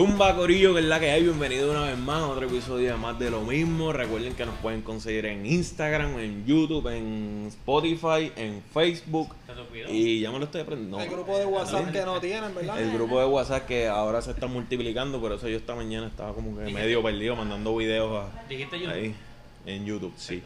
Zumba Corillo, que es la que hay. Bienvenido una vez más a otro episodio de más de lo mismo. Recuerden que nos pueden conseguir en Instagram, en YouTube, en Spotify, en Facebook. Y ya me lo estoy aprendiendo. El grupo de WhatsApp que no tienen, ¿verdad? El grupo de WhatsApp que ahora se está multiplicando, por eso yo esta mañana estaba como que medio perdido mandando videos a, ¿Dijiste YouTube? ahí en YouTube, sí.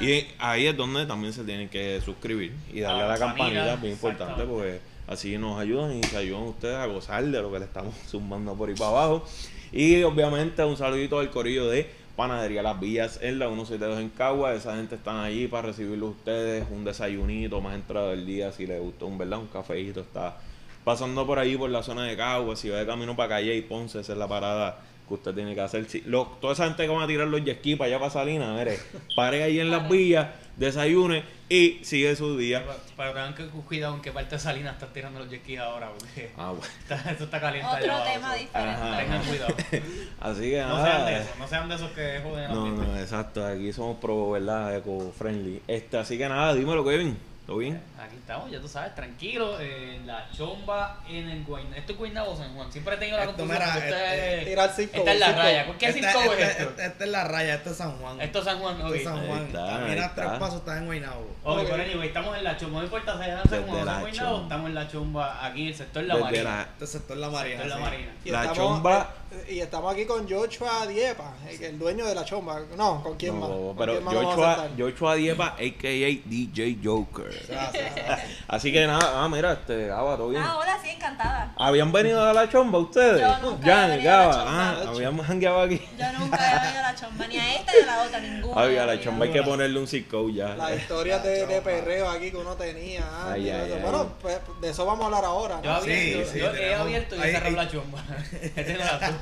Y ahí es donde también se tienen que suscribir y darle a la Ah, campanita, bien importante porque así nos ayudan y se ayudan ustedes a gozar de lo que le estamos zumbando por ahí para abajo. Y obviamente un saludito al corillo de Panadería Las Villas en la 172 en Cagua. Esa gente están allí para recibirlo ustedes, un desayunito más entrada del día si les gustó un, ¿verdad? un cafeíto. Está pasando por ahí por la zona de Cagua, si va de camino para Calle y Ponce, esa es la parada que usted tiene que hacer. Lo- toda esa gente que va a tirar los ski para allá para Salinas, mire, pare ahí en las villas, desayune y sigue su día. Pero, tengan que cuidado en qué parte de Salina estás tirando los jet ahora, porque Ah, bueno. está- eso está caliente allá Otro abajo, tema diferente. Ajá. Tengan cuidado. Así que No sean de nada. esos, no sean de esos que joden No, no, exacto. Aquí somos pro, ¿verdad? Eco-friendly. Este, así que nada, dímelo, Kevin. ¿Todo bien? Aquí estamos, ya tú sabes, tranquilo, en la chomba en el Guaynabo. ¿Esto es Guaynabo San Juan? Siempre he tenido la Esto, confusión. mira, esto este, es- tirar cinco, Esta es la raya. ¿Qué Esta- cinco es esta- esto? esta- Esta es la raya, esto es San Juan. Esto es San Juan, Esto ok. es San Juan. Ahí está, está. tres pasos, estás en Guaynabo. Ok, pero anyway, estamos en la chomba. No importa si es en San Juan o Guaynabo, estamos en la chomba aquí en el sector La Marina. la- Este sector La Marina. Sector La. Marina. Y La estamos- chomba- eh, Y estamos aquí con Joshua Diepa, el, dueño de la chomba. No, ¿con quién más? No, ¿Con pero quién más nos vamos a Joshua? Joshua Diepa, a.k.a. DJ Joker. Ah, sí, sí, sí. Así que nada, ah, mira, este, Gaba, ¿todo bien? Ah, hola, sí, encantada. ¿Habían venido a la chomba ustedes? Yo nunca Ya, he venido a la Gaba, chomba. ah, habíamos jangueado aquí. Yo nunca he venido a la chomba, ni a esta ni a la otra, ninguna. Ay, a la chomba hay que ponerle un circo ya. Las historias de, de perreo aquí que uno tenía. antes, Ay, ay, ay. Bueno, pues, de eso vamos a hablar ahora. Yo, ¿no? Sí, abierto, sí, yo he abierto y he cerrado la chomba. Este es el azul.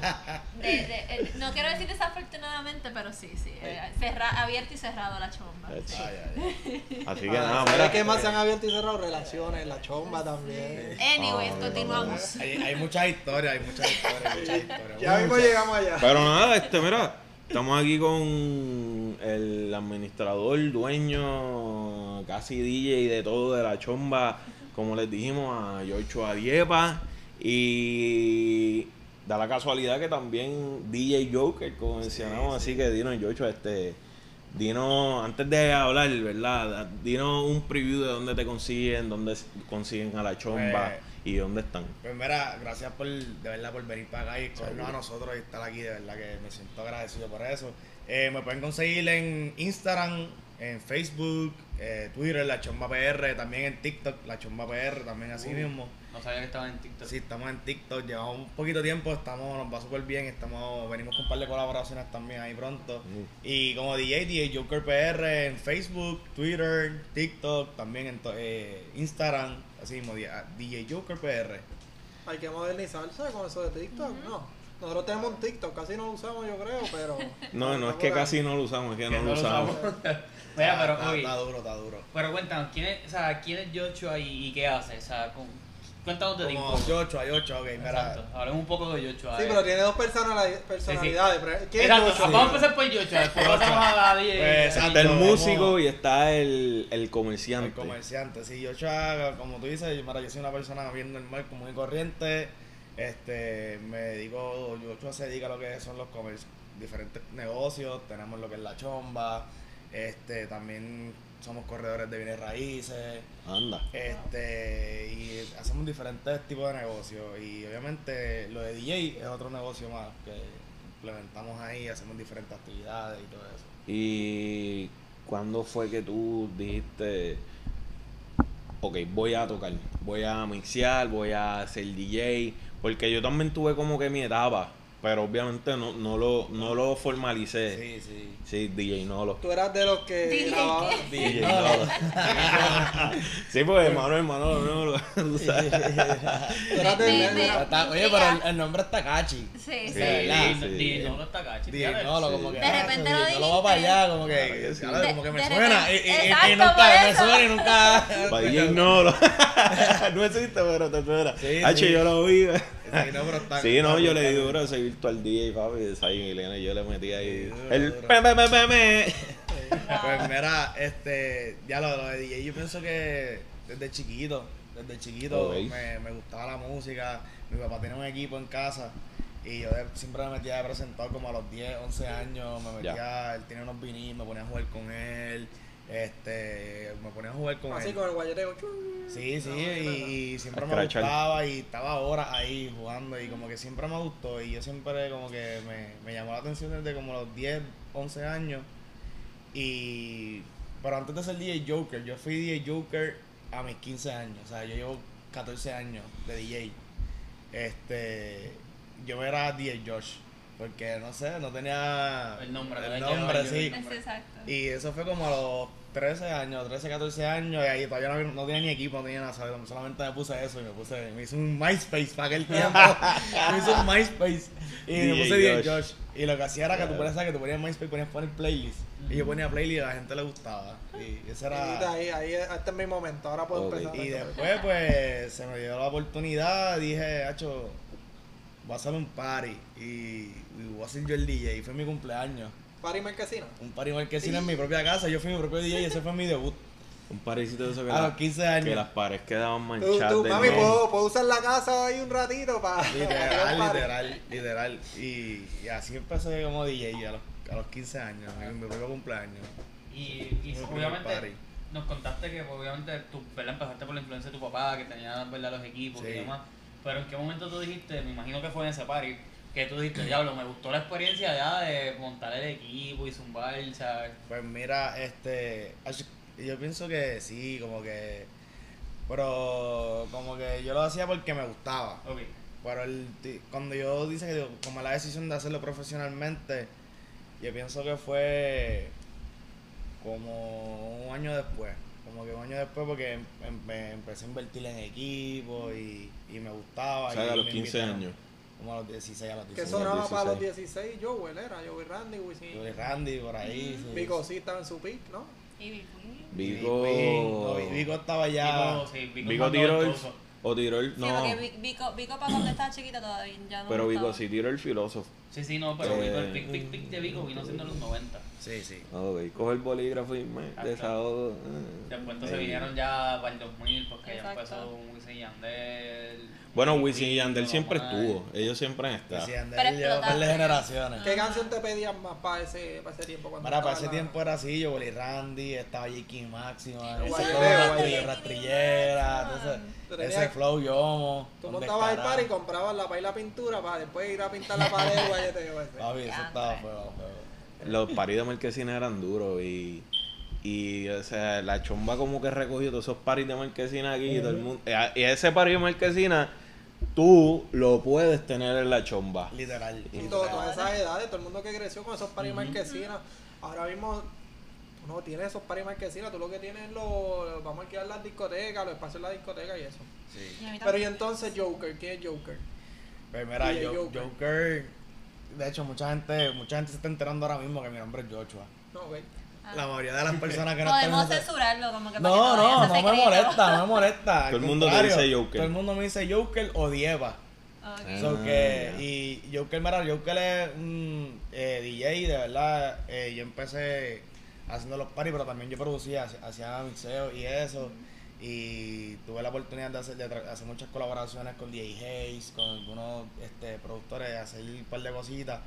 De- de- eh, no quiero decir desafortunadamente, pero sí, sí. eh, cerra- abierto y cerrado la chomba. Ay, sí. Ay, ay, Así que Ah, nada, ¿sabes mira. qué más se han abierto y cerrado? Relaciones, la chomba también. Anyways, Ah, continuamos. ay. Hay, hay muchas historias, hay muchas historias, muchas historias. Ya mismo llegamos allá. Pero nada, este, mira, estamos aquí con el administrador, dueño, casi DJ de todo de la chomba, como les dijimos, a Yocho Adiepa. Y da la casualidad que también DJ Joker, como mencionamos, así que dinos, Yocho, este. Dinos, antes de hablar, ¿verdad? Dinos un preview de dónde te consiguen, dónde consiguen a la chomba Pues- y dónde están. Pues mira, gracias por, de verdad, por venir para acá y escogernos a nosotros y estar aquí, de verdad que me siento agradecido por eso. Eh, me pueden conseguir en Instagram, en Facebook, eh, Twitter, La Chomba PR, también en TikTok, La Chomba PR, también así mismo. No sabía que estaban en TikTok. Sí, estamos en TikTok, llevamos un poquito de tiempo, estamos, nos va súper bien, estamos, venimos con un par de colaboraciones también ahí pronto. Y como DJ, DJ Joker PR en Facebook, Twitter, TikTok, también en to- eh, Instagram, así mismo, di- ah, DJ Joker PR. Hay que modernizarse con eso de TikTok, ¿no? Nosotros tenemos un TikTok, casi no lo usamos yo creo, pero... No, no es que casi no lo usamos, es que Que no lo usamos. Mira, pero está, está duro, está duro. pero cuéntanos, ¿quién es, o sea, quién es Joshua y, y qué hace? O sea, con, cuéntanos de Como hay ocho, ok. Exacto, hablemos un poco de Joshua. Sí, eh. pero tiene dos personalidades. personalidades pero ¿Quién es Exacto, Joshua? vamos a empezar por Joshua, después pasamos a DJ. Pues, Está el músico y está el, el El comerciante. comerciante, sí, Yocho, haga, como tú dices, mira, yo soy una persona bien normal, común y corriente. Este, me dedico, Yocho se dedica a lo que son los comercios, diferentes negocios, tenemos lo que es la chomba, este, también somos corredores de bienes raíces, Anda. este, y hacemos diferentes tipos de negocios. Y obviamente lo de DJ es otro negocio más que implementamos ahí, hacemos diferentes actividades y todo eso. ¿Y cuándo fue que tú dijiste, ok, voy a tocar, voy a mixear, voy a ser DJ? Porque yo también tuve como que mi etapa, pero obviamente no, no, lo, no lo formalicé. Sí, sí. Sí, DJ Nolo. Tú eras de los que DJ. DJ Nolo. sí, pues hermano, hermano, Nolo. tú sabes. tú eras de- Está- oye, pero el, el nombre está catchy. Sí, Sí. sí. ¿verdad? Sí, Sí. sí, no, no está cachi. DJ Nolo, como que. De repente lo DJ Nolo va para allá, como que. Como que me suena. Y, nunca, me suena y nunca. Para DJ Nolo. no existe, pero te espera. Sí, H, yo lo vi. Sí, no, yo le di duro ese virtual DJ, papi, de Zion Elena, yo le metí ahí. El. Pues mira, este, ya lo, lo de DJ, yo pienso que desde chiquito, desde chiquito me, me gustaba la música, mi papá tenía un equipo en casa Y yo de- siempre me metía de presentado como a los 10, 11 años, me metía, él tenía unos vinilos, me ponía a jugar con él, este, me ponía a jugar con Así él. con el guayeteo. Sí, sí, No, y, y siempre me gustaba y estaba horas ahí jugando y como que siempre me gustó y yo siempre como que me, me llamó la atención desde como los 10, 11 años y pero antes de ser DJ Joker, yo fui DJ Joker a mis 15 años, o sea, yo llevo 14 años de DJ. Este, yo era DJ Josh, porque no sé, no tenía El nombre, el nombre, sí. el Es exacto. Y eso fue como a los 13 años, 13, 14 años, y ahí todavía no, no tenía ni equipo, no tenía nada, ¿sabes? solamente me puse eso y me puse, me hice un MySpace para aquel tiempo, me hice un MySpace y me puse DJ Josh. Josh. Y lo que hacía era que tú ponías, que tú ponías MySpace, ponías poner playlist, y yo ponía playlist y a la gente le gustaba, y ese Y era... ahí, ahí, este es mi momento, ahora puedo empezar. Y después, pues, se me dio la oportunidad, dije, hacho, voy a hacer un party, y, y voy a ser yo el DJ, y fue mi cumpleaños. Party Marquesina. Un party marquesina en mi propia casa, yo fui mi propio DJ y ese fue mi debut. Un parecito de eso que, A la- los 15 años. que las paredes quedaban Tú, manchadas tú, de mami. ¿puedo, puedo usar la casa ahí un ratito para. Literal, literal, literal. Y, y así empecé como DJ a los, a los 15 años, en mi propio cumpleaños. Y, y obviamente nos contaste que pues, obviamente tú ¿verdad? empezaste por la influencia de tu papá, que tenía ¿verdad? los equipos y Sí. demás. Pero en qué momento tú dijiste, me imagino que fue en ese party, que tú dijiste, diablo, me gustó la experiencia ya de montar el equipo y zumbar, ¿sabes? Pues mira, este. Yo pienso que sí, como que. Pero como que yo lo hacía porque me gustaba. Ok. Pero el, cuando yo dice que tomé la decisión de hacerlo profesionalmente, yo pienso que fue como un año después. Como que un año después porque em- em- me empecé a invertir en equipo y, y me gustaba. O sea, y a los me 15 invitaron. años. Como a los 16, a los Que 16. sonaba para los 16. 16, Joel era, Joey Randy, Wisin. Yo de Randy por ahí. sí. Vico sí estaba en su pick, ¿no? Y. Vico. No, Vi- Vico estaba ya. Vico, sí, Vico Vico tiró el. O tiró el. Sí, No. porque Vi- Vico, Vico para cuando estaba chiquita todavía ya no Pero Vico sí tiró el filósofo. Sí, sí, no, pero Eh. Vico, el pic, pic, pic de Vico vino siendo en los 90. Sí, sí. Ok, coge el bolígrafo y me Ah, desahogo. Después entonces Eh. vinieron ya para el 2000, porque ya Exacto. empezó Wisin y Yandel. Bueno, y Wisin y Yandel siempre estuvo. Ellos siempre han estado. Pero Andrés llevó par de generaciones. ¿Qué canción te pedían más para ese, para ese tiempo? Cuando Mira, para ese la- tiempo era así, yo Willy Randy, estaba J.K. Máxima, rastrillera, entonces, ese flow yomo. Tú montabas el par y comprabas la pa' y la pintura para después ir a pintar la pared del guayeteo ese. Papi, eso Ya, estaba fuego, fuego. Los paris de Marquesina eran duros y. Y, o sea, la chomba como que recogió todos esos paris de Marquesina aquí y todo el mundo. eh, Y ese pari de Marquesina, tú lo puedes tener en la chomba. Literal. Y literal. todo, todas esas edades, todo el mundo que creció con esos paris marquesinas. Ahora mismo tú no tienes esos paris marquesinas, tú lo que tienes es los. Vamos a alquilar las discotecas, los espacios de la discoteca y eso. Sí. Y Pero y entonces Joker, ¿quién es Joker? Pues mira, yo, Joker. Joker. De hecho, mucha gente, mucha gente se está enterando ahora mismo que mi nombre es Joshua. No, ok. Ah. La mayoría de las personas que no Podemos están... censurarlo, como que para que No, no, no me molesta, no me molesta. Todo el mundo te contrario, dice Joker. Todo el mundo me dice Joker o Dieva. Ok. So Ah, que, y Joker, mira, Joker es un eh, DJ, de verdad. eh, yo empecé haciendo los parties, pero también yo producía, hacía- hacía mixeo y eso. Y tuve la oportunidad de hacer, de hacer muchas colaboraciones con DJ Hayes, con algunos este, productores, hacer un par de cositas.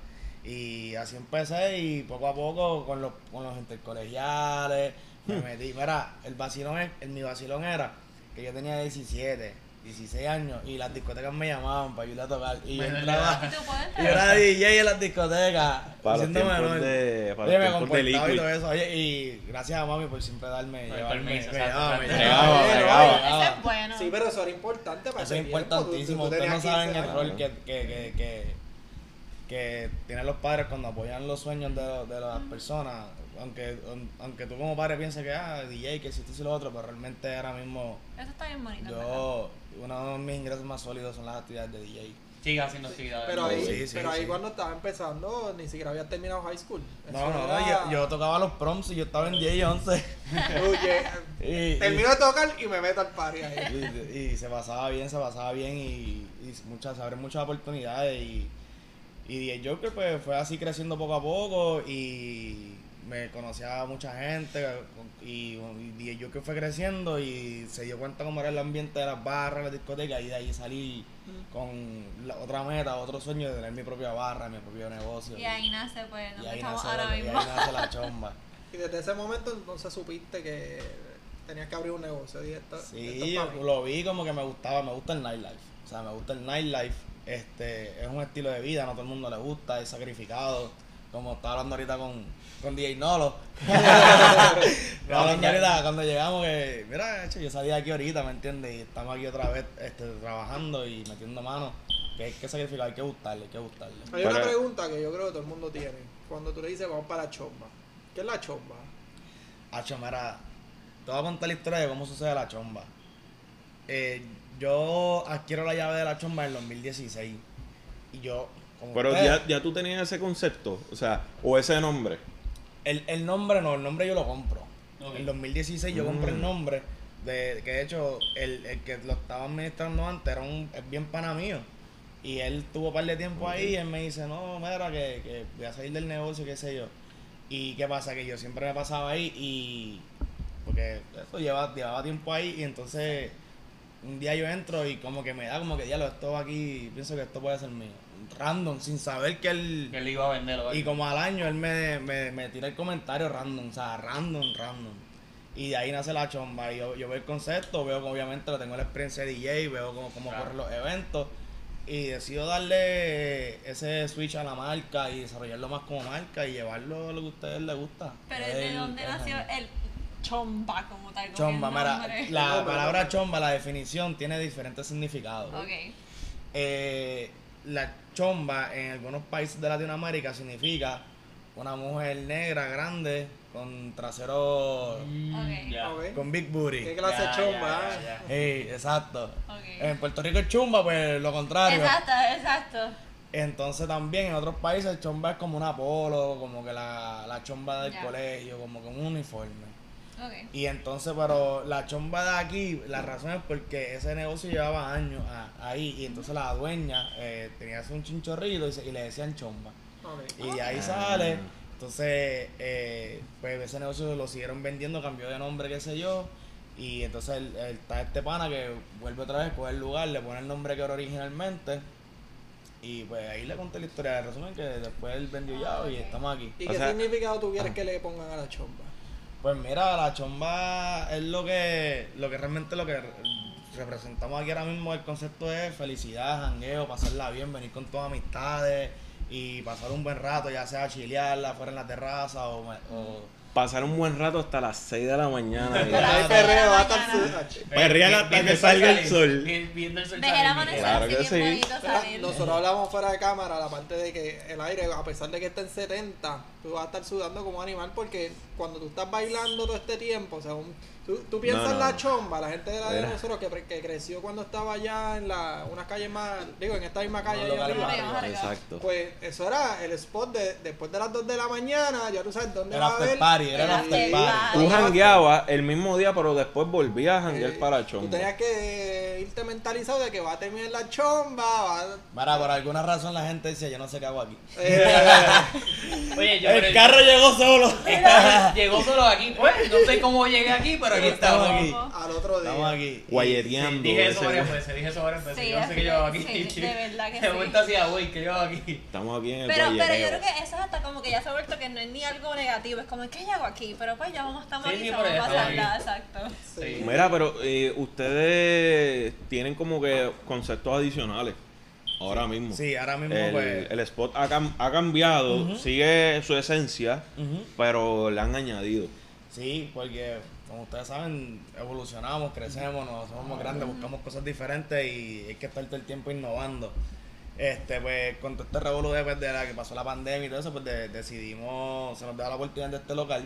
Y así empecé y poco a poco con los, con los intercolegiales me metí. Mira, el vacilón, es- el, mi vacilón era que yo tenía 17, 16 años y las discotecas me llamaban para ayudar a tocar. Y yo Menor de entraba, ¿Y tú puedes y yo era DJ en las discotecas. Para los menor. de, para Oye, los me comportaba y todo eso. Oye, y gracias a mami por siempre darme, Por el llevarme, permiso, me llevaba, me llevaba, me. Eso es bueno. Sí, pero eso era importante para Eso es importantísimo. tú- tú Ustedes no saben 15 el rol que, que, que, que, que tienen los padres cuando apoyan los sueños de, de las personas. Aunque, aunque tú como padre pienses que, ah, DJ, que existe y lo otro, pero realmente ahora mismo Eso está bien bonito. yo, uno de mis ingresos más sólidos son las actividades de DJ. Sigue haciendo actividades. Pero ¿no? ahí, Sí, sí, pero ahí sí. cuando estaba empezando, ni siquiera había terminado high school. No, Eso no, era- yo, yo tocaba los proms y yo estaba en 10 y 11. Oye, y, y- termino de tocar y me meto al party ahí. y, y se pasaba bien, se pasaba bien y, y muchas, se abren muchas oportunidades y, y DJ Joker pues fue así creciendo poco a poco y me conocía a mucha gente y, y yo que fue creciendo y se dio cuenta cómo era el ambiente de las barras, las discotecas y de ahí salí con la otra meta, otro sueño de tener mi propia barra, mi propio negocio. Y ahí nace pues y donde ahí estamos nace, ahora y mismo. ahí nace la chomba. Y desde ese momento entonces supiste que tenías que abrir un negocio. Y esto, esto Sí, es pa' mí. lo vi como que me gustaba, me gusta el nightlife. O sea, me gusta el nightlife. Este, es un estilo de vida, no todo el mundo le gusta, es sacrificado. Como estaba hablando ahorita con, con DJ Nolo. Estaba hablando ahorita cuando llegamos que, mira, hecho, yo salí de aquí ahorita, ¿me entiendes? Y estamos aquí otra vez este, trabajando y metiendo mano. Que hay que sacrificar, hay que gustarle, hay que gustarle. Hay una pregunta que yo creo que todo el mundo tiene. Cuando tú le dices vamos para la chomba. ¿Qué es la chomba? Hacho, mira, te voy a contar la historia de cómo sucede la chomba. Eh, yo adquiero la llave de la chomba en el 2016. Y yo, Pero ya, ya tú tenías ese concepto, o sea, o ese nombre. el, el nombre no, el nombre yo lo compro. En el 2016 yo compré el Mm. nombre. De, que de hecho, el, el que lo estaba administrando antes era un es bien pana mío. Y él tuvo un par de tiempo ahí y él me dice, no, mira, que, que voy a salir del negocio, qué sé yo. Y qué pasa, que yo siempre me pasaba ahí y... Porque eso llevaba, llevaba tiempo ahí y entonces un día yo entro y como que me da como que, diablo, esto aquí, pienso que esto puede ser mío. Random, sin saber que él... Que él iba a venderlo. Y como al año él me, me, me tira el comentario random, o sea, random, random. Y de ahí nace la chomba. Y yo, yo veo el concepto, veo que obviamente lo tengo la experiencia de DJ, veo cómo, cómo Claro. corren los eventos. Y decido darle ese switch a la marca y desarrollarlo más como marca y llevarlo a lo que a ustedes les gusta. Pero ¿de dónde nació el- chomba como tal? Chomba, mira, la palabra chomba, la definición tiene diferentes significados. Ok. Eh, la chomba en algunos países de Latinoamérica significa una mujer negra grande con trasero Mm, con big booty. ¿Qué clase ah? ya, ya. Ey, exacto. En Puerto Rico es chumba, pues lo contrario. Exacto, exacto. Entonces también en otros países el chomba es como un apolo, como que la, la chomba del colegio, como que un uniforme. Y entonces, pero la chomba de aquí, la razón es porque ese negocio llevaba años ah, ahí y entonces la dueña eh, tenía un chinchorrito y, se- y le decían chomba. Y de ahí sale, entonces, eh, pues ese negocio lo siguieron vendiendo, cambió de nombre, qué sé yo. Y entonces el- el- está este pana que vuelve otra vez, coge el lugar, le pone el nombre que era originalmente. Y pues ahí le conté la historia de resumen que después él vendió ya Ah, y ok. estamos aquí. ¿Y O qué sea- significado tú quieres que le pongan a la chomba? Pues mira, la chomba es lo que, lo que realmente lo que representamos aquí ahora mismo. El concepto es felicidad, jangueo, pasarla bien, venir con tus amistades y pasar un buen rato, ya sea chilearla fuera en la terraza o, o Pasar un buen rato hasta las 6 de la mañana. y- Ahí la perreo, va a mañana. estar su- Perrean hasta que salga el sol. vi- Viendo el sol Claro que sí. Nosotros hablamos fuera de cámara, la parte de que el aire, a pesar de que esté en 70, tú vas a estar sudando como animal porque cuando tú estás bailando todo este tiempo, o sea, un- tú, tú piensas No, la chomba, la gente de la de nosotros que, creció cuando estaba allá en la, unas calles más, digo, en esta misma calle allá arriba, arriba. Exacto. pues eso era el spot de después de las 2 de la mañana, ya tú sabes dónde El va a after party, era el El after party. party. Tú jangueabas el mismo día, pero después volvías a janguear Eh, para Tú chombo. tenías que irte mentalizado de que va a terminar la chomba, va a... Mira, por alguna razón la gente dice, yo no sé qué hago aquí. eh, Oye, yo El carro llegó solo. el carro llegó solo aquí, pues. No sé cómo llegué aquí, pero aquí Estamos estamos. aquí. al otro día. Estamos aquí. Guayeteando. Dije eso varias veces, dije eso varias veces. Sí, yo no sé qué sí, llevo aquí. sí, de verdad que De sí. momento hacía, güey, que llevo aquí. Estamos aquí en el Pero, pero yo creo que eso es hasta como que ya se ha vuelto que no es ni algo negativo, es como, ¿qué hago aquí? Pero pues ya vamos, estamos Sí, aquí, sí, vamos a pasarla, exacto. Sí. Mira, pero eh, ustedes tienen como que conceptos adicionales ahora mismo. Sí, ahora mismo El, pues... el spot ha, cam- ha cambiado, sigue su esencia, pero le han añadido. Sí, porque como ustedes saben, evolucionamos, crecemos, nos hacemos más grandes, buscamos cosas diferentes y hay que estar todo el tiempo innovando. Este, pues con todo este revolú después de la que pasó la pandemia y todo eso, pues de- decidimos, se nos dio la oportunidad de este local,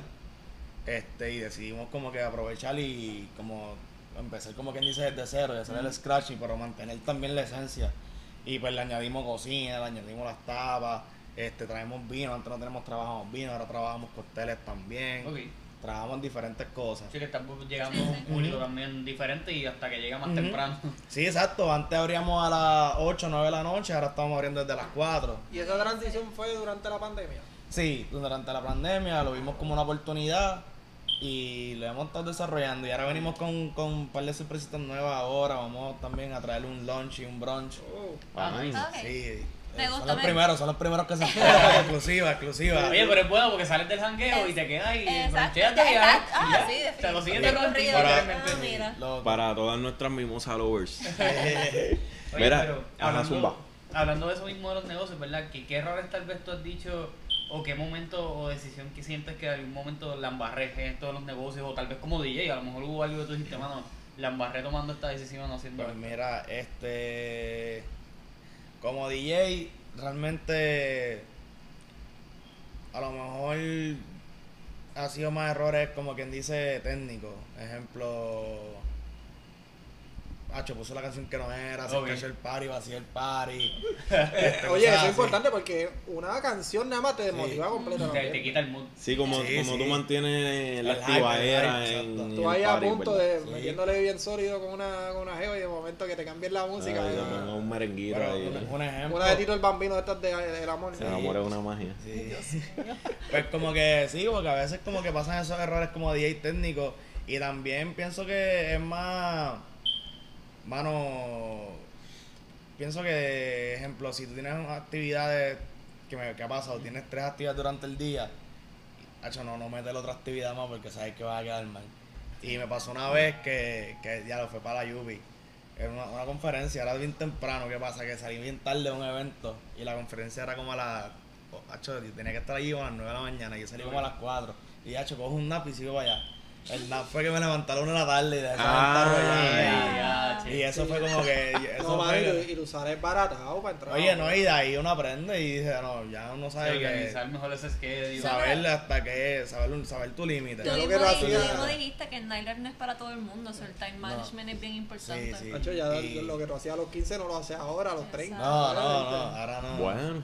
este, y decidimos como que aprovechar y como empezar como quien dice desde cero, y hacer el scratching, pero mantener también la esencia. Y pues le añadimos cocina, le añadimos las tapas, este, traemos vino, antes no tenemos trabajamos vino, ahora trabajamos cócteles también. Ok. Trabajamos diferentes cosas. Así que estamos llegando a un público también diferente y hasta que llega más temprano. Sí, exacto. Antes abríamos a las 8 o 9 de la noche, ahora estamos abriendo desde las 4. ¿Y esa transición fue durante la pandemia? Sí, durante la pandemia lo vimos como una oportunidad y lo hemos estado desarrollando. Y ahora venimos con, con un par de sorpresitas nuevas ahora. Vamos también a traer un lunch y un brunch. Oh. Ah, nice. Ok. Sí. Eh, son los me- primeros, son los primeros que se enteran. exclusiva, exclusiva. Oye, pero es bueno porque sales del jangueo y te quedas Exacto, broncheate y ya. Ah, sí, O sea, lo sigues definitivamente. Para-. Ah, Para todas nuestras mimosas lovers. Oye, Mira, pero hablando, hablando de eso mismo de los negocios, ¿verdad? ¿Qué, ¿Qué errores tal vez tú has dicho o qué momento o decisión que sientes que en algún momento la embarré en de los negocios o tal vez como DJ? A lo mejor hubo algo que tú dijiste, mano, la embarré tomando esta decisión no haciendo Pues mira, este. Como DJ, realmente. A lo mejor. Ha sido más errores, como quien dice, técnico. Ejemplo. Hacho, puso la canción que no era, se Ok. cayó el party, vació el party. Eh, Este, Oye, eso es importante porque una canción nada más te desmotiva Sí. completamente. Te, te quita el mood. Sí, como, Sí, como sí. tú mantienes la El hype, activadera Tú ahí a punto ¿verdad? de Sí. metiéndole bien sólido con una, con una jeva y de momento que te cambien la música. Ay, eh, te pongo un merenguito Pero ahí. un, un ejemplo. una de Tito el Bambino de estas de, del amor. El amor es una magia. Sí. Pues como que sí, porque a veces como que pasan esos errores como DJ técnico y también pienso que es más, mano, pienso que, ejemplo, si tú tienes actividades que me que ha pasado, tienes tres actividades durante el día, hacho, no, no metes la otra actividad más porque sabes que vas a quedar mal. Y me pasó una vez que, que ya lo fue para la Yubi. Era una, una conferencia, era bien temprano, ¿qué pasa? Que salí bien tarde de un evento y la conferencia era como a las... oh, hacho, yo tenía que estar allí a las 9 de la mañana y yo salí como a las 4. Y hacho, cojo un nap y sigo para allá. El nap fue que me levanté a la 1 de la tarde y dejé esa Ah, allá, ya, y, y eso fue como que... Eso No, fue mano, que- y, y usar es baratado para entrar. Oye, no, y de ahí uno aprende y dice, no, ya uno sabe que... organizar mejor ese schedule. Saber hasta qué, saber, saber tu límite. Tú Yo mismo, que lo mismo dijiste que el nightlife no es para todo el mundo, o sea, el time management es bien importante. Sí, sí. Nacho, ya Y- lo que tú hacías a los 15 no lo haces ahora, a los 30. No, no, no, ahora no. Bueno,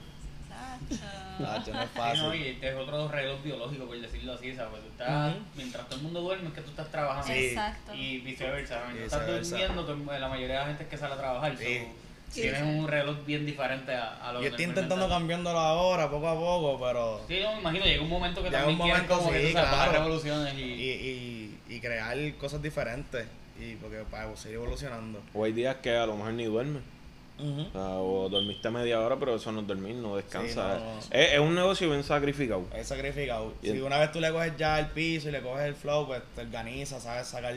No es Sí, no, fácil. y este es otro reloj biológico, por decirlo así, ¿sabes? Tú estás. Mientras todo el mundo duerme, es que tú estás trabajando. Sí. Exacto. Y viceversa, mientras estás durmiendo, el- la mayoría de la gente es que sale a trabajar. Sí. so, tienes un reloj bien diferente a, a lo Yo estoy intentando cambiarlo ahora, poco a poco, pero... Sí, no, me imagino, llega un momento que Llega también un momento, como que sí, sabes, revoluciones y... Y, y, y crear cosas diferentes. Y porque para seguir evolucionando. o hay días que a lo mejor ni duermes. O, sea, o dormiste media hora, pero eso no es dormir, no descansa. Sí, no, no. Es, es un negocio bien sacrificado. Es sacrificado. Y Si el- una vez tú le coges ya el piso y le coges el flow, pues te organizas, sabes sacar,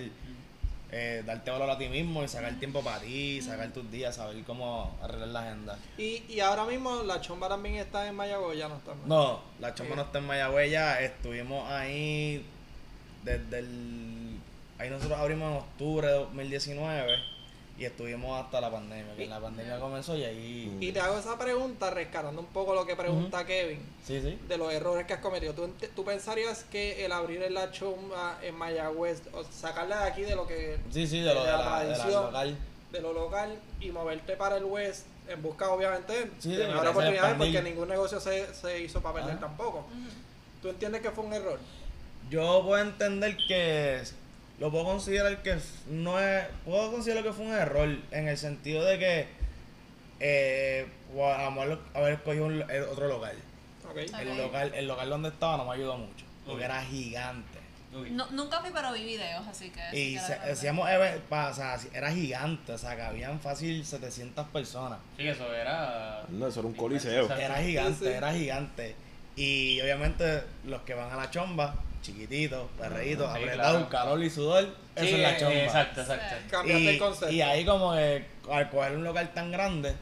eh, darte valor a ti mismo y sacar tiempo para ti, sacar tus días, saber cómo arreglar la agenda. Y, y ahora mismo la chomba también está en Mayagüez, ya no está. en No, la chamba no está en Mayagüez ya, estuvimos ahí desde el... Ahí nosotros abrimos en octubre de 2019 y estuvimos hasta la pandemia, que la pandemia comenzó y ahí... Y te hago esa pregunta, rescatando un poco lo que pregunta Kevin, Sí, sí. de los errores que has cometido. ¿Tú, tú pensarías que el abrir en la chomba en Mayagüez, o sacarla de aquí de lo que Sí, sí, de lo de la la, de la tradición, local. de lo local y moverte para el West en busca obviamente Sí, de de mejores oportunidades porque ningún negocio se, se hizo para perder Ah. tampoco. ¿Tú entiendes que fue un error? Yo puedo entender que lo puedo considerar que no es, puedo considerar que fue un error en el sentido de que eh, a lo mejor haber escogido un- el otro local. El Ok. local, el local donde estaba no me ayudó mucho, porque era gigante. No- nunca fui, pero vi videos, así que. Y se- hacíamos o sea, era gigante, o sea, que habían fácil 700 personas. Sí, eso era... No, eso era un coliseo. Era gigante, Sí, sí. era gigante. Y obviamente los que van a la chomba, chiquititos, perreitos, Sí, apretados, claro. calor y sudor, eso Sí, es la chomba. Exacto, exacto. Cambiaste y, el concepto. y ahí como que al coger un local tan grande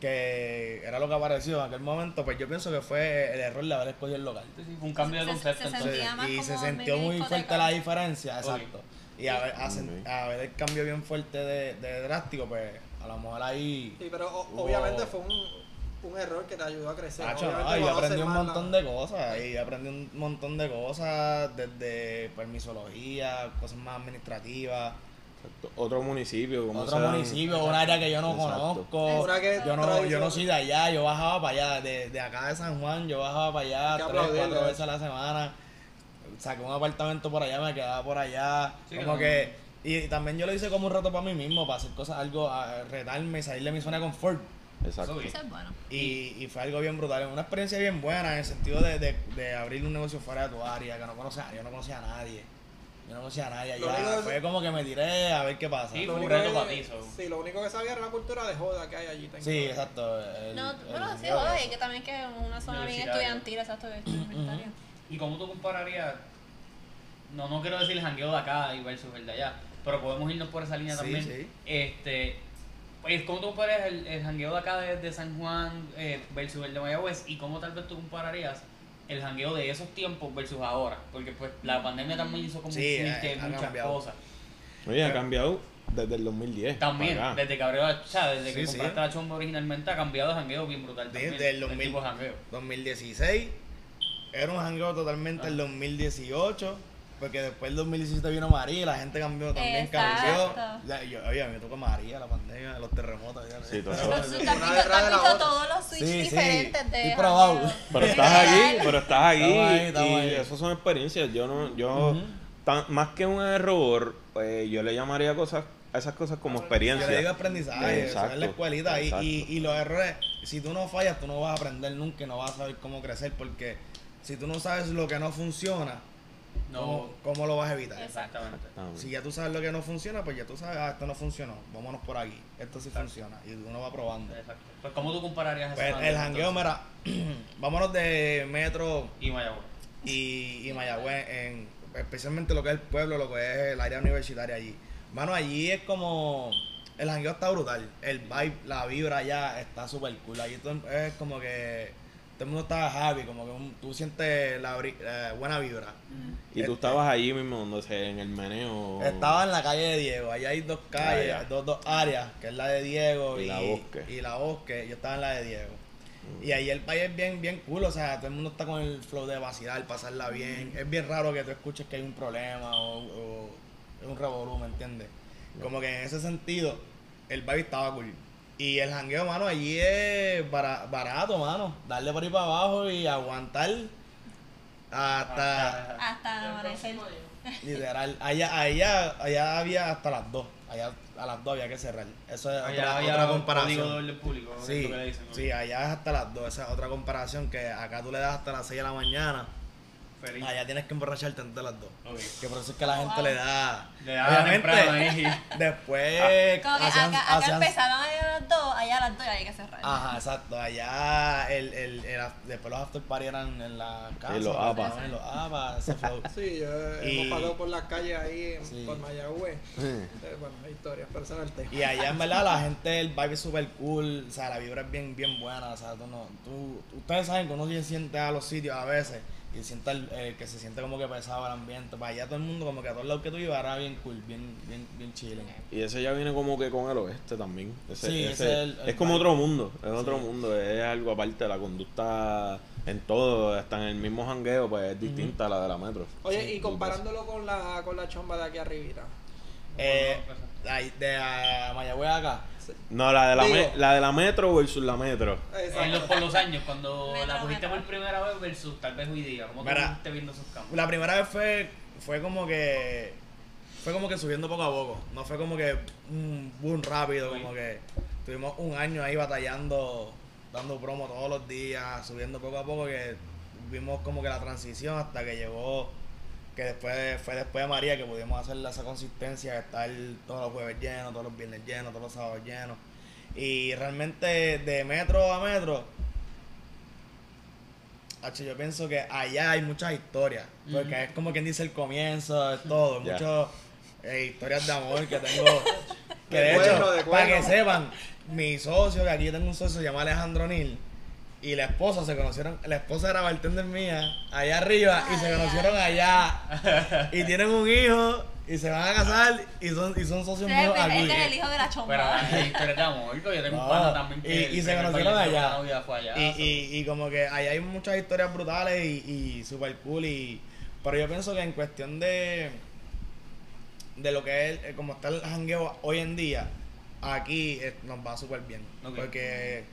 que era lo que apareció en aquel momento, pues yo pienso que fue el error de haber escogido el local. Sí, sí, fue un cambio de concepto. se entonces. y como se sintió muy fuerte la diferencia, exacto. Y a ver, a, ver el cambio bien fuerte de, de drástico, pues a lo mejor ahí... Sí, pero o- Hubo- obviamente fue un, un error que te ayudó a crecer. Tacho, Obviamente no, y conoces aprendí un montón de cosas, y aprendí un montón de cosas, desde permisología, cosas más administrativas, Otro municipio, como otro municipio, un área que yo no Exacto. conozco, yo no, yo no soy de allá, yo bajaba para allá, de, de acá de San Juan, yo bajaba para allá tres, aplaudirle, cuatro veces a la semana, saqué un apartamento por allá, me quedaba por allá, Sí, como que, y también yo lo hice como un reto para mí mismo, para hacer cosas, algo, a retarme y salir de mi zona de confort, Exacto. Eso es bueno. Y, y fue algo bien brutal, una experiencia bien buena en el sentido de, de, de abrir un negocio fuera de tu área, que no conocía, yo no conocía a nadie. Yo no conocía a nadie allá. Fue como que me tiré a ver qué pasa. Sí, Lo un único, reto para sí, lo único que sabía era la cultura de joda que hay allí. tengo Sí, exacto. el- No, el bueno, sí, eso. y que también que es una zona bien estudiantil, exacto, universitaria. ¿Y cómo tú compararías? No, no quiero decir el jangueo de acá y versus el de allá, pero podemos irnos por esa línea Sí, también. sí. Este, pues, ¿cómo tú comparas el, el jangueo de acá de, de San Juan eh, versus el de Mayagüez? ¿Y cómo tal vez tú compararías el jangueo de esos tiempos versus ahora? Porque pues la pandemia también hizo como Sí, ha muchas cambiado. cosas. Oye, ha cambiado desde el 2010. También, desde que abrió o sea, desde que Sí, sí. compraste la chomba originalmente ha cambiado de jangueo bien brutal también. Desde el el 2000. tipo de jangueo. 2016 era un jangueo totalmente el Ah. 2018 porque después del 2017 vino María y la gente cambió también Exacto. cambió Ya, yo, oye a mí me tocó María la pandemia los terremotos ya, Sí, todo Pero eso. tú te has de todos los switches Sí, sí, diferentes de. estoy probado. Pero estás aquí, pero estás aquí. Estamos ahí, estamos y ahí. eso son experiencias. Yo no, yo, tan- más que un error, pues, yo le llamaría cosas, a esas cosas como yo le digo experiencia. aprendizaje eso Exacto, es la escuelita y, exacto. y, y los errores si tú no fallas tú no vas a aprender nunca y no vas a saber cómo crecer porque si tú no sabes lo que no funciona No. ¿cómo, cómo lo vas a evitar? Exactamente. Ah, Si ya tú sabes lo que no funciona, pues ya tú sabes, ah, esto no funcionó, vámonos por aquí, esto sí funciona, y uno va probando. Exacto. Pues, ¿cómo tú compararías Pues ese el jangueo, mira, vámonos de Metro Y Mayagüez. y, y Mayagüez, en, especialmente lo que es el pueblo, lo que es el área universitaria allí. Mano, allí es como, el jangueo está brutal, el vibe, la vibra allá está súper cool, allí todo es como que todo el mundo está happy, como que un- tú sientes la bri- eh, buena vibra. Y tú estabas allí mismo, donde se, en el meneo. Estaba en la calle de Diego, allá hay dos calles, Ah, ya. dos, dos áreas, que es la de Diego Y y, la Bosque. y la Bosque, yo estaba en la de Diego. Mm. Y ahí el país es bien, bien cool, o sea, todo el mundo está con el flow de vacilar, pasarla bien. Es bien raro que tú escuches que hay un problema o, o es un revolú, ¿me entiendes? Como que en ese sentido, el vibe estaba cool. Y el jangueo, mano, allí es bara- barato, mano. Darle por ahí para abajo y aguantar hasta... Hasta amanecer. Literal, allá, allá, allá había hasta las 2. Allá a las 2 había que cerrar. Eso es Allá otra, había otra comparación. orden público. Sí, que le dicen, ¿no? sí, allá es hasta las 2. Esa es otra comparación que acá tú le das hasta las 6 de la mañana. Feliz. Allá tienes que emborracharte de las 2. Ok. Que por eso es que la gente wow. le da. Le da temprano ahí. después. Como que hacían- acá, acá hacían- empezaban a las dos, allá a las dos y hay que cerrar. Ajá, exacto. Allá el, el, el af- después los after party eran en la casa. los apas. En los apas, ese flow. Sí, yo Y- hemos pasado por las calles ahí en- Sí. por Mayagüez. Sí. Eh, bueno, historias, pero ese no es el tema. Y allá en verdad la gente, el vibe es súper cool, o sea, la vibra es bien, bien buena, o sea, tú no, tú, ustedes saben que uno se siente a los sitios a veces y siente el, el que se siente como que pesado el ambiente, para allá todo el mundo como que a todos lados que tú ibas era bien cool, bien, bien, bien chilling. Y ese ya viene como que con el oeste también. Ese, Sí, ese- ese es el- el es como otro mundo, es otro Sí. mundo, es algo aparte de la conducta en todo, hasta en el mismo jangueo, pues es distinta a la de la metro. Oye, Sí, y comparándolo con la, con la chomba de aquí arribita. Eh, pues, ahí, de a Mayagüez acá, No, la de la, Digo- me- la de la metro versus la metro. En los, por los años, cuando Metro, la cogiste metro. por primera vez versus tal vez hoy día, ¿cómo tú Mira. estás viendo esos campos? la primera vez fue, fue como que, fue como que subiendo poco a poco, no fue como que un boom rápido, Sí. como que tuvimos un año ahí batallando, dando promo todos los días, subiendo poco a poco, que vimos como que la transición hasta que llegó, que después fue después de María que pudimos hacer esa consistencia de estar todos los jueves llenos, todos los viernes llenos, todos los sábados llenos. Y realmente de metro a metro, yo pienso que allá hay muchas historias, porque es como quien dice el comienzo de todo, Ya. muchas eh, historias de amor que tengo. Que de, De hecho, de para que sepan, mi socio, que aquí yo tengo un socio, se llama Alejandro Nil, y la esposa se conocieron, la esposa era bartender mía, allá arriba, y se Ay, conocieron allá, y tienen un hijo, y se van a casar, y son, y son socios Este, míos este aquí. es el hijo de la Pero hay historias de amor, yo tengo No, un pana también que y- se conocieron allá. allá. Y, y, y como que ahí hay muchas historias brutales y, y super cool. Y, pero yo pienso que en cuestión de, de lo que es, eh, como está el jangueo hoy en día, aquí eh, nos va súper bien. Porque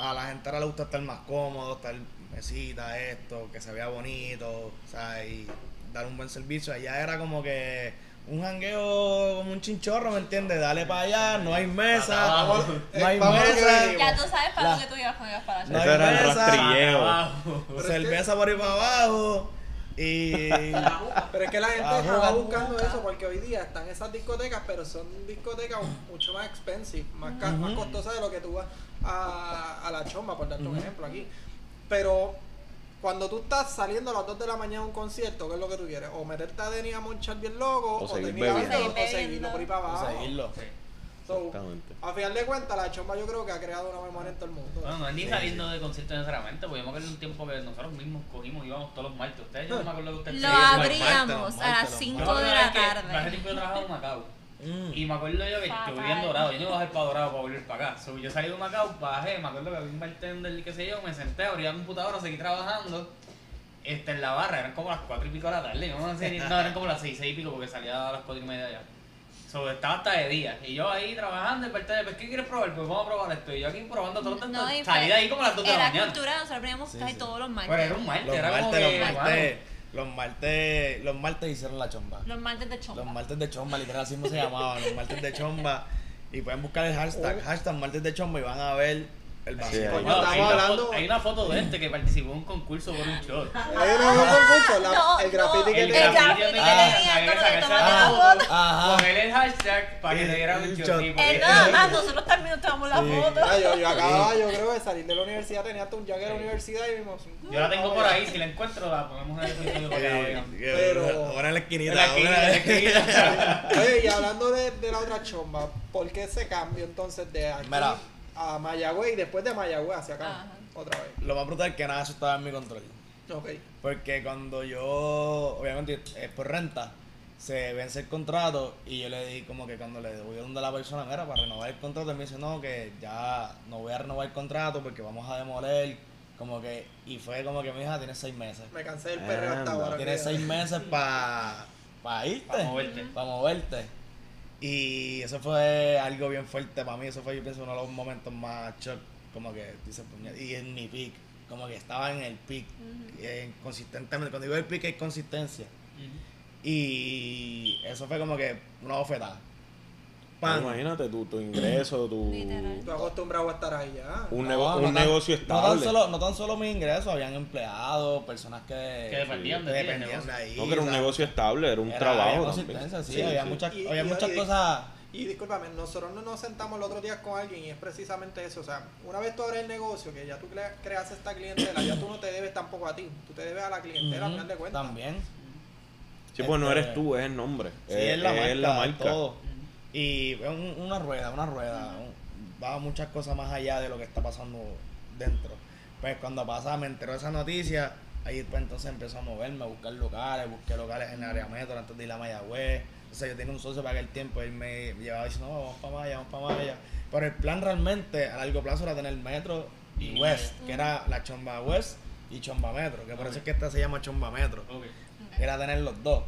a la gente ahora le gusta estar más cómodo, estar mesita, esto, que se vea bonito, o sea, y dar un buen servicio. Allá era como que un jangueo como un chinchorro, ¿me entiendes? Dale para allá, no hay mesa, no hay Eh, mesa. Ya tú sabes para que tú ibas cuando ibas para la No hay mesa. cerveza por ahí para abajo y... Pero es que la gente estaba buscando eso porque hoy día están esas discotecas, pero son discotecas mucho más expensive, más, más costosas de lo que tú vas a, a la chomba, por darte un ejemplo aquí. Pero cuando tú estás saliendo a las 2 de la mañana a un concierto, ¿qué es lo que tú quieres? O meterte a Denny a monchar bien loco, O o, seguir terminar bebiendo. o, o Seguir seguirlo por ahí para abajo. seguirlo. Sí. So, a final de cuentas, la chomba yo creo que ha creado una memoria en todo el mundo. Bueno, no es ni Sí, saliendo de concierto necesariamente, porque yo me acuerdo un tiempo que nosotros mismos cogimos y íbamos todos los martes. Ustedes yo no me acuerdo que ustedes Lo abríamos a las los 5 martes. de Yo la que Hace tarde. tiempo yo trabajaba en Macao. Mm. Y me acuerdo yo que Fatal. estuve en Dorado. Yo no iba a bajar para Dorado para volver para acá. So, yo salí de Macao, bajé, me acuerdo que había un bartender, qué sé yo, me senté, abrí la computadora, seguí trabajando. Este, en la barra, eran como las 4 y pico de la tarde. No, sé ni- no eran como las 6, 6 y pico porque salía a las 4 y media ya. So, estaba hasta de día. Y yo ahí trabajando, el bartender, pues, ¿qué quieres probar? Pues vamos a probar esto. Y yo aquí probando todo los No, tantos. y Salí de ahí como a las 2 de la Era mañana. cultura, nosotros veníamos Sí, casi sí. todos los martes. Pero era un martes, Los era como martes, los que, martes, los martes, los martes hicieron la chomba. Los martes de chomba. Los martes de chomba, literal así mismo se llamaban, los martes de chomba. Y pueden buscar el hashtag, hashtag martes de chomba y van a ver el vacío. Sí. Bueno, Estamos hay, una hablando- foto, hay una foto de este que participó en un concurso por un shot. No hubo concurso, la- No, el graffiti no, que el tenía. graffiti graffiti que tenía, con foto. Ajá. Poner el hashtag para que El- le dieran un el shot. Eh, no, ah, nosotros también nos tomamos la foto. Ah, yo, yo acababa, yo creo, de salir de la universidad, tenía hasta un jacket de la universidad y vimos. Yo la tengo por ahí, si la encuentro la ponemos en el episodio para que la vean. Pero- ahora en la esquinita, la esquina, ahora- en la esquina. Oye, y hablando de, la otra chomba, ¿por qué ese cambio entonces de aquí Mira. A Mayagüez y después de Mayagüez hacia acá? Ajá. Otra vez. Lo más brutal es que nada, eso estaba en mi control. Ok. Porque cuando yo, obviamente, es por renta, se vence el contrato y yo le di como que cuando le voy a donde la persona era para renovar el contrato, él me dice, no, que ya no voy a renovar el contrato porque vamos a demoler. Como que, y fue como que mi hija tiene seis meses. Me cansé del perreo hasta ahora. Tienes olvídate. seis meses para pa irte. Para moverte. Para moverte. Y eso fue algo bien fuerte para mí. Eso fue, yo pienso, uno de los momentos más shock. Como que, dice, y en mi pick. Como que estaba en el pick. eh, consistentemente. Cuando digo el pick, hay consistencia. Y eso fue como que una bofetada. Imagínate tu, tu ingreso, tu. Tú acostumbrado a estar ahí ya. Un, No, nego- no un tan- negocio No tan, estable. solo, no tan solo mis ingresos, habían empleados, personas que, Que dependían de dependían de ahí. no, que era un negocio estable, era un era- trabajo. Había también. sí, Sí, había, sí. muchas, Y- había y- muchas y- cosas. Y discúlpame, nosotros no nos sentamos el otro día con alguien y es precisamente eso. O sea, una vez tú abres el negocio, que ya tú cre- creas esta clientela, ya tú no te debes tampoco a ti. Tú te debes a la clientela, al final de cuentas. También. Sí, pues no Este- eres tú, es el nombre. Sí, es, la marca, la marca. todo. Y es un- una rueda, una rueda. Va muchas cosas más allá de lo que está pasando dentro. Pues cuando pasa, me enteró de esa noticia, ahí pues entonces empezó a moverme, a buscar locales, busqué locales en el área metro antes de ir a Mayagüez. O sea, yo tenía un socio para aquel tiempo, él me llevaba diciendo, no, vamos para Maya, vamos para Maya. Pero el plan realmente a largo plazo era tener metro y West, que era la Chomba West y Chomba Metro, que por eso es que esta se llama Chomba Metro Ok. era tener los dos.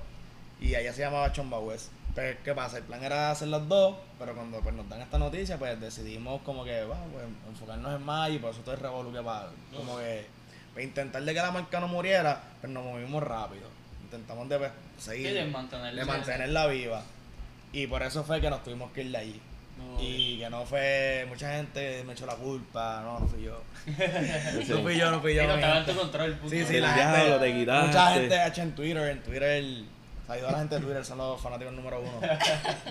Y allá se llamaba Chomba West. Pero ¿qué pasa? El plan era hacer los dos, pero cuando pues, nos dan esta noticia, pues decidimos como que, vamos, pues, enfocarnos en más y por eso todo es Revolu que para, como que, para intentar de que la marca no muriera, pero nos movimos rápido. Intentamos de pues, seguir, Sí, de mantenerla. de mantenerla viva. Y por eso fue que nos tuvimos que ir de allí. No, Y que no fue, mucha gente me echó la culpa, no, no fui yo. Sí. No fui yo, no fui yo. Sí, no estaba en tu control. punto. Sí, sí, El la diablo, gente. te quitaste. Mucha gente ha hecho en Twitter, en Twitter, ayudó a la gente de Twitter, son los fanáticos número uno.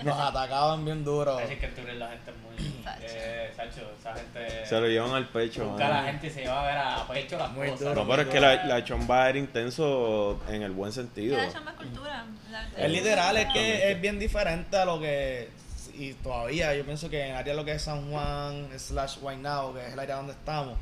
Nos atacaban bien duro. Así que tú eres la gente muy. Sacho. Eh, Sacho, esa gente. Se lo llevan al pecho. Busca a la gente y se va a ver a pecho las Muy cosas. duro. No, pero es que la, la chomba era intenso en el buen sentido. La chamba es cultura. La- Es literal, es que es bien diferente a lo que. Y todavía, yo pienso que en el área lo que es San Juan, slash Guaynabo, que es el área donde estamos,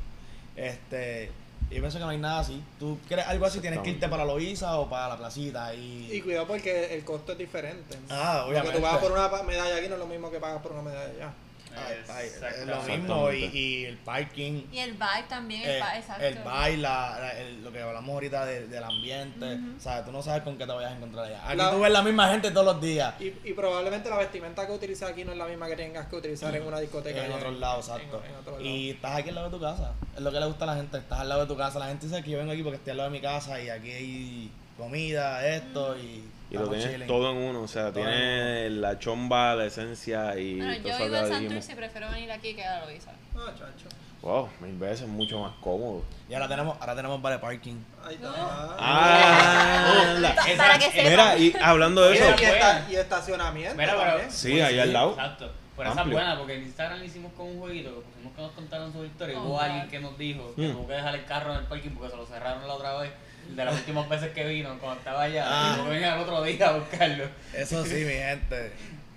este. Yo pienso que no hay nada así. Tú quieres algo así, tienes que irte para Loíza o para la placita. Y, Y cuidado porque el costo es diferente. Ah, obviamente. tú pagas por una medalla aquí no es lo mismo que pagas por una medalla allá. Ay, lo mismo. Y, el parking. Y el vibe también, el eh, vibe, exacto. el baile, la- la- el- lo que hablamos ahorita de- del ambiente, Ujú. o sea, tú no sabes con qué te vayas a encontrar allá. Aquí La- tú ves la misma gente todos los días. Y, y probablemente la vestimenta que utilizas aquí no es la misma que tengas que utilizar en una discoteca. en otros lados, exacto. en y estás aquí al lado de tu casa. Es lo que le gusta a la gente, estás al lado de tu casa. La gente dice que yo vengo aquí porque estoy al lado de mi casa y aquí hay comida, esto y Y lo tienes chilling. todo en uno, o sea, Todo tiene la chomba, la esencia y Bueno, yo vivo en. Santurce y prefiero venir aquí que a Loiza. Ah, chacho. Wow, mil veces mucho más cómodo. Y ahora tenemos, ahora tenemos vale parking. Ahí está. Ah, Pa- Para que sepa. mira, y hablando de eso, y, esta- y estacionamiento Mira, pero- también. sí, ahí al lado. Exacto. Pero esa es buena porque en Instagram hicimos con un jueguito que pusimos que nos contaron su historia. y Oh, Hubo alguien que nos dijo que Mm. tuvo que dejar el carro en el parking porque se lo cerraron la otra vez. De las últimas veces que vino, cuando estaba allá, Ah. y venir al otro día a buscarlo. Eso sí, mi gente.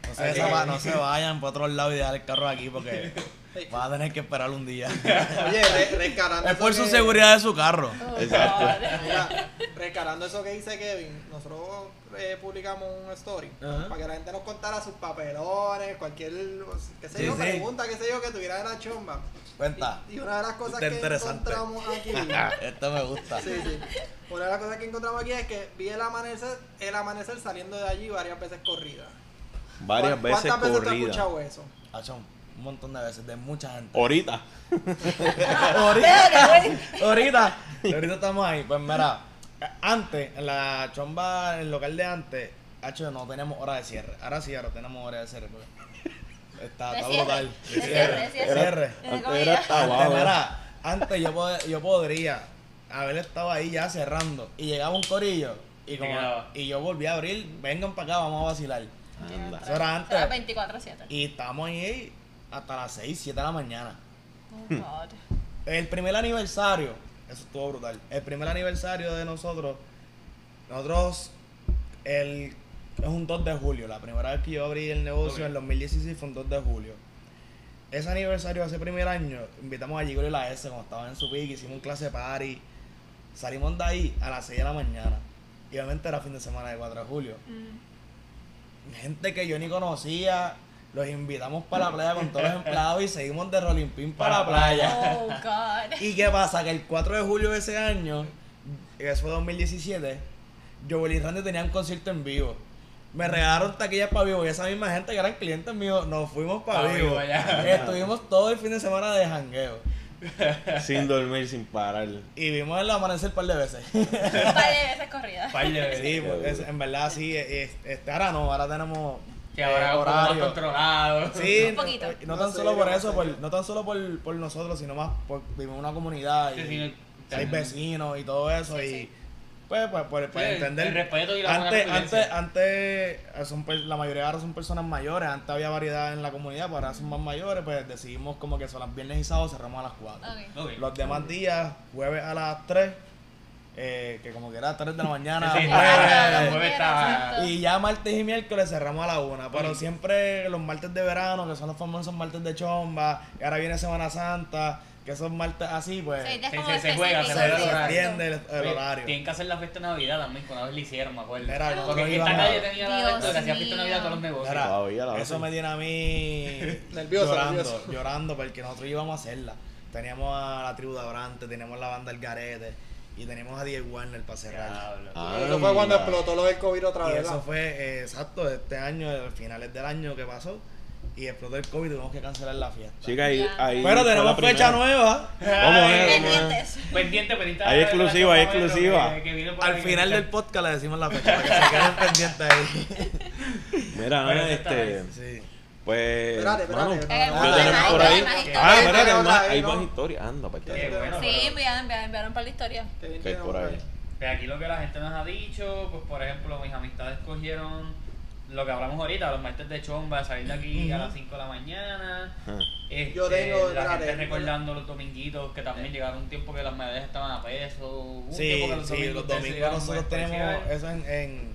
No se, no se vayan por otro lado y dejar el carro aquí porque van a tener que esperar un día. Oye, re- rescarando Es por su que- seguridad de su carro. Oh, Exacto. Mira, rescarando eso que dice Kevin, nosotros eh, publicamos un story para que la gente nos contara sus papelones, cualquier qué sé Sí, yo, sí. pregunta, qué sé yo, que tuviera de la chomba. Cuenta. Y, y una de las cosas que interesante. encontramos aquí, Esto me gusta. sí, sí, una de las cosas que encontramos aquí es que vi el amanecer, el amanecer saliendo de allí varias veces corrida. varias ¿Cuán- veces ¿Cuántas veces te has corrida. escuchado eso? Hacho, un montón de veces, de mucha gente. Ahorita. ahorita, ahorita, ahorita estamos ahí. Pues mira, antes, en la chomba, en el local de antes, Hacho, no tenemos hora de cierre. Ahora sí, ahora tenemos hora de cierre. pues. Está, De está cierre. brutal. Cierre, cierre. Cierre. Antes era Antes, abajo. mira, antes yo, pod- yo podría haber estado ahí ya cerrando y llegaba un corillo y, como, y yo volví a abrir, vengan para acá, vamos a vacilar. Anda. Eso era antes. Eso era 24-7. Y estamos ahí hasta las 6, 7 de la mañana. Oh, God. El primer aniversario, eso estuvo brutal. El primer aniversario de nosotros, nosotros, el, es un 2 de julio. La primera vez que yo abrí el negocio Ok. en 2016 fue un 2 de julio. Ese aniversario, ese primer año, invitamos a Gigolo y la S cuando estaban en su pique, hicimos un clase party. Salimos de ahí a las 6 de la mañana. Y obviamente era fin de semana de 4 de julio. Mm. Gente que yo ni conocía, los invitamos para la playa con todos los empleados y seguimos de rolling pin para la playa. Oh, God. ¿Y qué pasa? Que el 4 de julio de ese año, que eso fue 2017, Joel y Randy tenían un concierto en vivo. Me regalaron taquillas para vivo y esa misma gente que eran clientes míos nos fuimos para Pa' vivo. Estuvimos todo el fin de semana de jangueo. Sin dormir, sin parar. Y vimos el amanecer un par de veces. Un par de veces corrida. Par de veces. sí, pues, es- en verdad sí. es- este, ahora no, ahora tenemos Que ahora eh, es poco más horario. controlado. Sí, Un poquito. no, no tan solo por eso, por, no tan solo por, por nosotros, sino más por vivimos en una comunidad y Sí, hay vecinos y todo eso Sí, y sí. pues, pues, pues, pues, Sí, entender. el respeto y la antes, antes, antes eh, son, la mayoría ahora son personas mayores, antes había variedad en la comunidad, pero ahora son más mayores, pues decidimos como que son las viernes y sábados cerramos a las 4. Ok. Ok. Los demás días, jueves a las 3, eh, que como que era 3 de la mañana, Sí, sí, jueves, la jueves y ya martes y miércoles cerramos a la una. Pero siempre los martes de verano, que son los famosos martes de chomba, y ahora viene Semana Santa, que son martes así, pues Sí, se juega, se juega entiende el, horario. Tienen que hacer la fiesta de Navidad también, una vez le hicieron, me acuerdo. Mira, Porque nosotros esta calle tenía la Dios que hacía fiesta de Navidad a todos los negocios. Mira, Todavía la eso me tiene a mí Nervioso, llorando, nervioso. llorando, porque nosotros íbamos a hacerla. Teníamos a la tribu de Abrante, teníamos la banda El Garete, y teníamos a Diego Warner para cerrar. Diablo. Ah, Eso fue cuando explotó lo del COVID otra Y vez. eso fue eh, exacto, este año, a finales del año que pasó, y explotó el COVID y tuvimos que cancelar la fiesta. Chica, ahí, Ya. ahí Pero fue tenemos la fecha primera. nueva. Vamos a ver, Pendientes. Pendiente, pendiente. Hay exclusiva, hay exclusiva. Que, que viene por Al ahí. final del podcast le decimos la fecha para que se queden pendientes ahí. Mira, Pero este, está Sí. Pues, Espérate, espérate. mano, Eh, no, ¿qué no, tenemos por ahí? Ah, espérate, hay más, historias. Anda, pues, bueno. Sí, enviaron, un par de historias. Qué bien ¿Qué hay tenemos por ahí? Pues aquí lo que la gente nos ha dicho, pues por ejemplo, mis amistades cogieron lo que hablamos ahorita, los martes de chomba, salir de aquí a las 5 de la mañana. Ajá. Este, Yo tengo, la gente recordando los dominguitos, que también llegaron un tiempo que las medallas estaban a peso. un Sí, tiempo que los sí, domingos los domingos nosotros tenemos especial. eso en, en-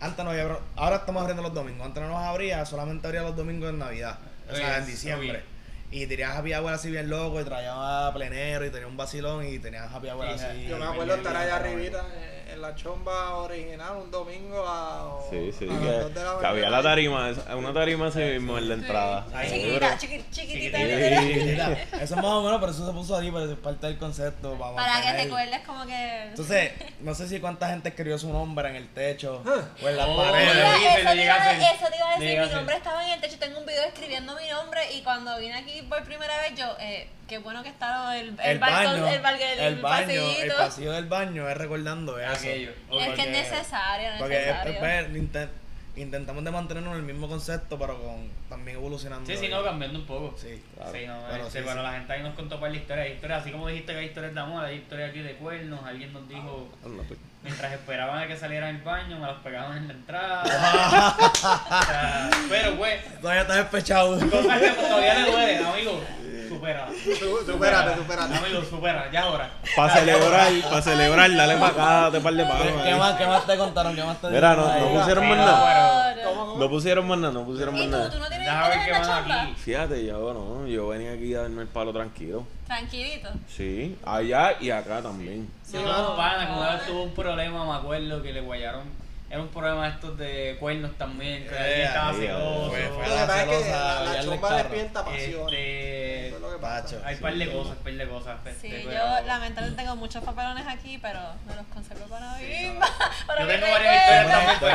Antes no había... Ahora estamos abriendo los domingos. Antes no nos abría, solamente abría los domingos en Navidad. O sea, en diciembre. Y tenías happy hour así bien loco y traía plenero y tenía un vacilón y tenías happy hour Sí, así. Yo me bien acuerdo estar allá arribita eh, en la chomba original un domingo a, o- Sí, sí, a que, de la que había la tarima, una tarima así mismo en la entrada. Ahí. Chiquitita, chiqui- chiquitita. Mira, eso es más o menos, pero eso se puso ahí, pero es parte del concepto. Para, Para que mantener- recuerdes como que... Entonces, no sé si cuánta gente escribió su nombre en el techo o en las Oh, Mira, paredes. Pero eso, te iba, a eso te iba a decir, mi nombre estaba en el techo, tengo un video escribiendo mi nombre y cuando vine aquí por primera vez yo, eh, qué bueno que está el, el, El balcón, baño, el, balcón, el, el baño, el pasillo del baño es recordando eso. Aquello. Es Porque- que es necesario, Porque es- necesario. es- intent- intentamos de mantenernos en el mismo concepto, pero con también evolucionando. Sí, sí, no, cambiando un poco. Sí. Claro. Sí, no, Pero este, sí, bueno, sí. la gente ahí nos contó para la historia. Hay historias, así como dijiste que hay historias de amor, hay historias aquí de cuernos. Alguien nos dijo, pues. Mientras esperaban a que saliera el baño, me los pegaban en la entrada. O sea, pero, pues, Todavía estás despechado. cosas que todavía le duele, amigo. Supera. Su- Supérate, supérate. Amigo, supera, ya ahora. Para celebrar, para celebrar, dale para acá, date par de palos. ¿Qué más, ¿Qué más te contaron? ¿Qué más te Mira, no, no pusieron más nada. No pusieron más nada, no pusieron más ¿Y tú? ¿Tú nada. no tienes Déjame ver qué chamba? aquí. Fíjate, yo no, yo venía aquí a darme el palo tranquilo. Tranquilito. Sí, allá y acá también. Sí, no, no, pana, que una vez tuvo un problema, me acuerdo, que le guayaron. Era un problema estos de cuernos también, que Eh, alguien estaba celoso. fue- Lo fue que la pasa es que la, la carro. despierta pasión. Este, Eso es lo que pasa. Hay par de cosas, par de cosas. Sí, yo lamentablemente tengo muchos papelones aquí, pero me los conservo para no. para Yo tengo varias historias también. Yo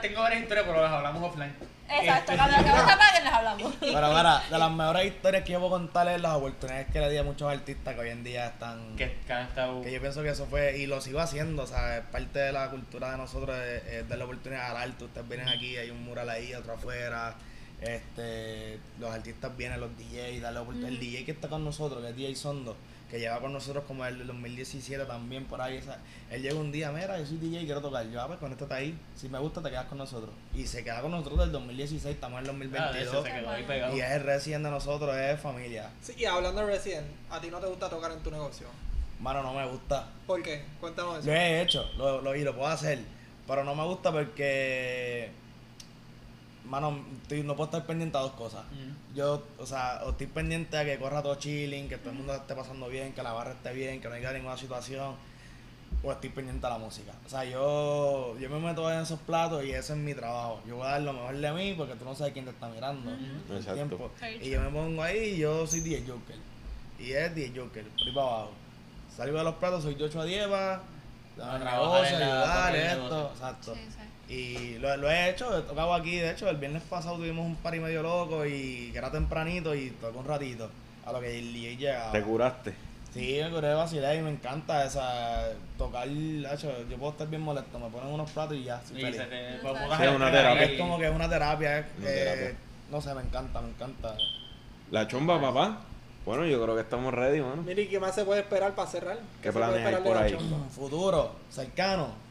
tengo varias historias, pero las hablamos offline. Exacto, Este, cuando paguen les hablamos. Pero mira, de las mejores historias que yo puedo contar es las oportunidades que le di a muchos artistas que hoy en día están... que, que han estado. Que yo pienso que eso fue, y lo sigo haciendo, o sea, es parte de la cultura de nosotros es, es darle oportunidad al arte. Ustedes vienen aquí, hay un mural ahí, otro afuera. Este, los artistas vienen, los DJs, darle oportunidad. El DJ que está con nosotros, que es DJ Sondo, que lleva con nosotros como el del 2017 también por ahí. o sea, él llega un día, mira, yo soy DJ y quiero tocar. Yo, ah, pues conéctate ahí. Si me gusta, te quedas con nosotros. Y se queda con nosotros del 2016, estamos en el Ah, de ese 2022. se quedó ahí pegado. y es el resident de nosotros, es familia. Sí, y hablando de Resident, ¿a ti no te gusta tocar en tu negocio? Mano, no me gusta. ¿Por qué? Cuéntanos eso. Lo he hecho, lo, lo, y lo puedo hacer, pero no me gusta porque, mano, estoy- no puedo estar pendiente a dos cosas. Mm. Yo, o sea, o estoy pendiente a que corra todo chilling, que todo el mundo esté pasando bien, que la barra esté bien, que no haya ninguna situación, o estoy pendiente a la música. O sea, yo, yo me meto en esos platos y ese es mi trabajo. Yo voy a dar lo mejor de mí porque tú no sabes quién te está mirando. Exacto. tiempo. Y yo me pongo ahí y yo soy DJ Joker. Y es DJ Joker, por ahí para abajo. Salgo de los platos, soy de 8 a 10, va. La ayudar, esto, exacto. Sí. Y lo, lo he hecho, he tocado aquí, de hecho, el viernes pasado tuvimos un party medio loco y que era tempranito y tocó un ratito. A lo que el DJ llegaba. Te curaste. Sí, me curé de vacilar y me encanta esa tocar, hecho, yo puedo estar bien molesto, me ponen unos platos y ya, Y feliz. se te- Sí, una terapia. Es como que es una terapia, es, Una eh, terapia. no sé, me encanta, me encanta. La chomba, papá. Bueno, yo creo que estamos ready, mano. Mire, ¿qué más se puede esperar para cerrar? ¿Qué puede planes hay por ahí? Futuro, cercano.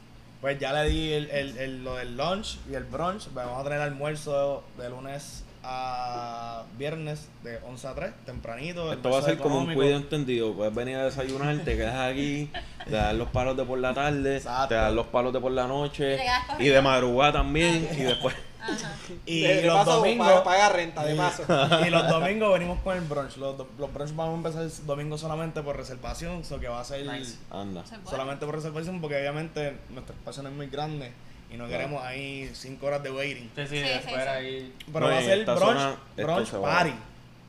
Pues ya le di el, el, el- lo del lunch y el brunch. Vamos a tener almuerzo de lunes a viernes de 11 a 3, tempranito. Esto va a ser como un cuido entendido. Puedes venir a desayunar, te quedas aquí, te dan los palos de por la tarde, Exacto. te dan los palos de por la noche Y de madrugada también. Y después, Ajá. Y de, de los paso, domingos. Paga, paga renta, de y- paso. y los domingos venimos con el brunch. Los, los brunch vamos a empezar el domingo solamente por reservación, eso que va a ser Nice. anda. Solamente por reservación porque obviamente nuestro espacio no es muy grande y no queremos ahí 5 horas de waiting. Sí, sí, Sí, después sí, sí. ahí. Pero No, va a ser brunch, zona, brunch party.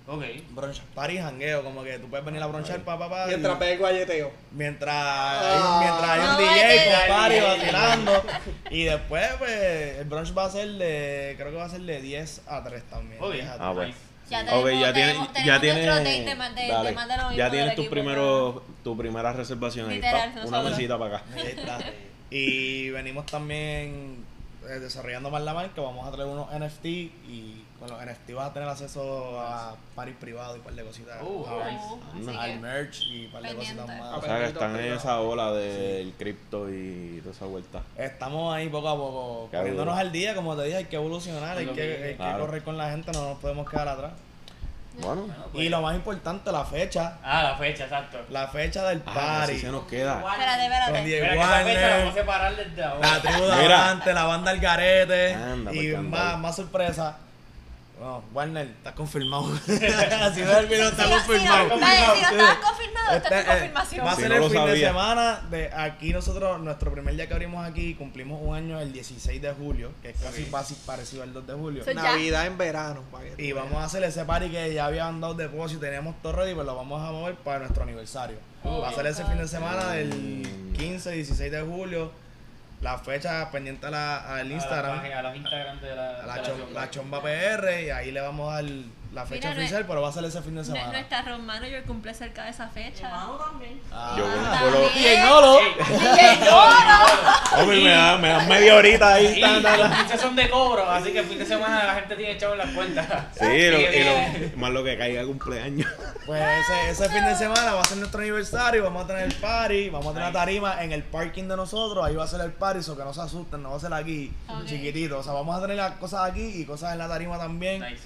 Ok. Brunch party jangueo, como que tú puedes venir a brunchar pa pa pa. Mientras el guayeteo. mientras, Ah. hay, mientras hay un No, DJ con party vacilando. Y después, pues, el brunch va a ser de, creo que va a ser de 10 a 3 también. Ok. 10 a 3. Ah, pues. Nice. Ya Ok, tenemos, ya tienes, tenemos, ya tenemos tienes, nuestro date de, ya tienes tu, equipo, primero, tu primera reservación ahí. Literal, pa, una mesita para acá. Ahí está. Y venimos también desarrollando más la marca. Vamos a traer unos NFT y con los NFT vas a tener acceso a parties privados y un par de cositas. Uh, nice. Al merch y un par de cositas O más. sea que están en esa ola del cripto y toda esa vuelta. Estamos ahí poco a poco, poniéndonos al día, como te dije, hay que evolucionar, hay que, que- hay que claro. correr con la gente, no nos podemos quedar atrás. Bueno, Bueno, pues. Y lo más importante, la fecha, Ah, la fecha, exacto. la fecha del ah, party. así se nos queda. Espérate, espérate. Que esa fecha la vamos a separar desde ahora. la tribu de Mira. Avante, la banda El Garete Anda, y pues, más, anda. más sorpresa. Bueno, Warner, está confirmado. si ves el video, está confirmado. estabas confirmado, esta es Este, tu eh, confirmación. Va a Si ser no el fin de semana de aquí nosotros, nuestro primer día que abrimos aquí, cumplimos un año el 16 de julio, que es casi casi parecido al 2 de julio. So, ya. Navidad en verano. Y vamos a hacer ese party que ya habían dado depósito y teníamos todo ready, pues lo vamos a mover para nuestro aniversario. Oh, Va a ser ese fin de semana del Mm. 15, 16 de julio. La fecha pendiente a la- al A la Instagram, página- A los Instagram de la. a la, de chom- chomba. la Chomba PR, y ahí le vamos a dar la fecha Mira, no oficial, es- pero va a ser ese fin de semana. Nuestra road manager cumple cerca de esa fecha. también. Ah, Yo También. yo lo- y en Olo. Hombre, me da, me da media horita ahí. Y ta. pinches son de cobro, así que el fin de semana la gente tiene chavo en las cuentas. Sí, lo- y lo- más lo que caiga cumpleaños. Pues ese, ese fin de semana va a ser nuestro aniversario, vamos a tener el party, vamos a tener la tarima en el parking de nosotros, ahí va a ser el party, so que no se asusten, no va a ser aquí, Ok. chiquitito, o sea, vamos a tener las cosas aquí y cosas en la tarima también. Nice.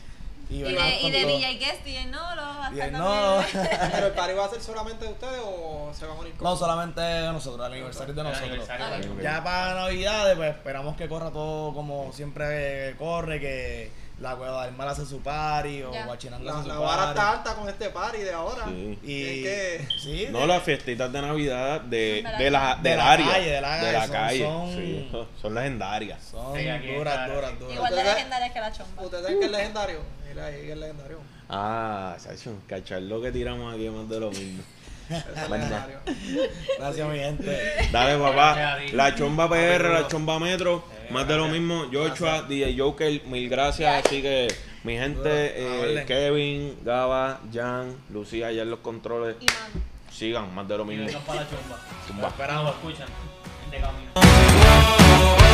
Y de, y de. DJ Guest, DJ Nolo, hasta DJ también. Nolo. Pero el party va a ser solamente de ustedes o se van a unir con No, solamente de nosotros, el aniversario es de nosotros. aniversario Ok. también. Ya para Navidades, pues esperamos que corra todo como siempre corre, que la Cueva del Mal hace su party o. Guachinango La, hace su la vara party. está alta con este party de ahora. Sí. Y Es que- sí, No, las fiestitas de Navidad de, de la, de del la área. calle, de la calle, son- calle. son- Sí, son legendarias. son duras, duras, duras. Igual de legendarias que la chomba. ¿Ustedes saben que es legendario? Mira ahí, es legendario. Ah, Sacho, cachar lo que tiramos aquí es más de lo mismo. Gracias, mi gente. Dale, papá. La chomba PR, la chomba metro, Eh, más de lo mismo. Joshua, DJ Joker, mil gracias. Así que, mi gente, eh. Kevin, Gaba, Jan, Lucía, allá en los controles, sigan, más de lo mismo. Zumba. Esperamos, escuchan. De camino.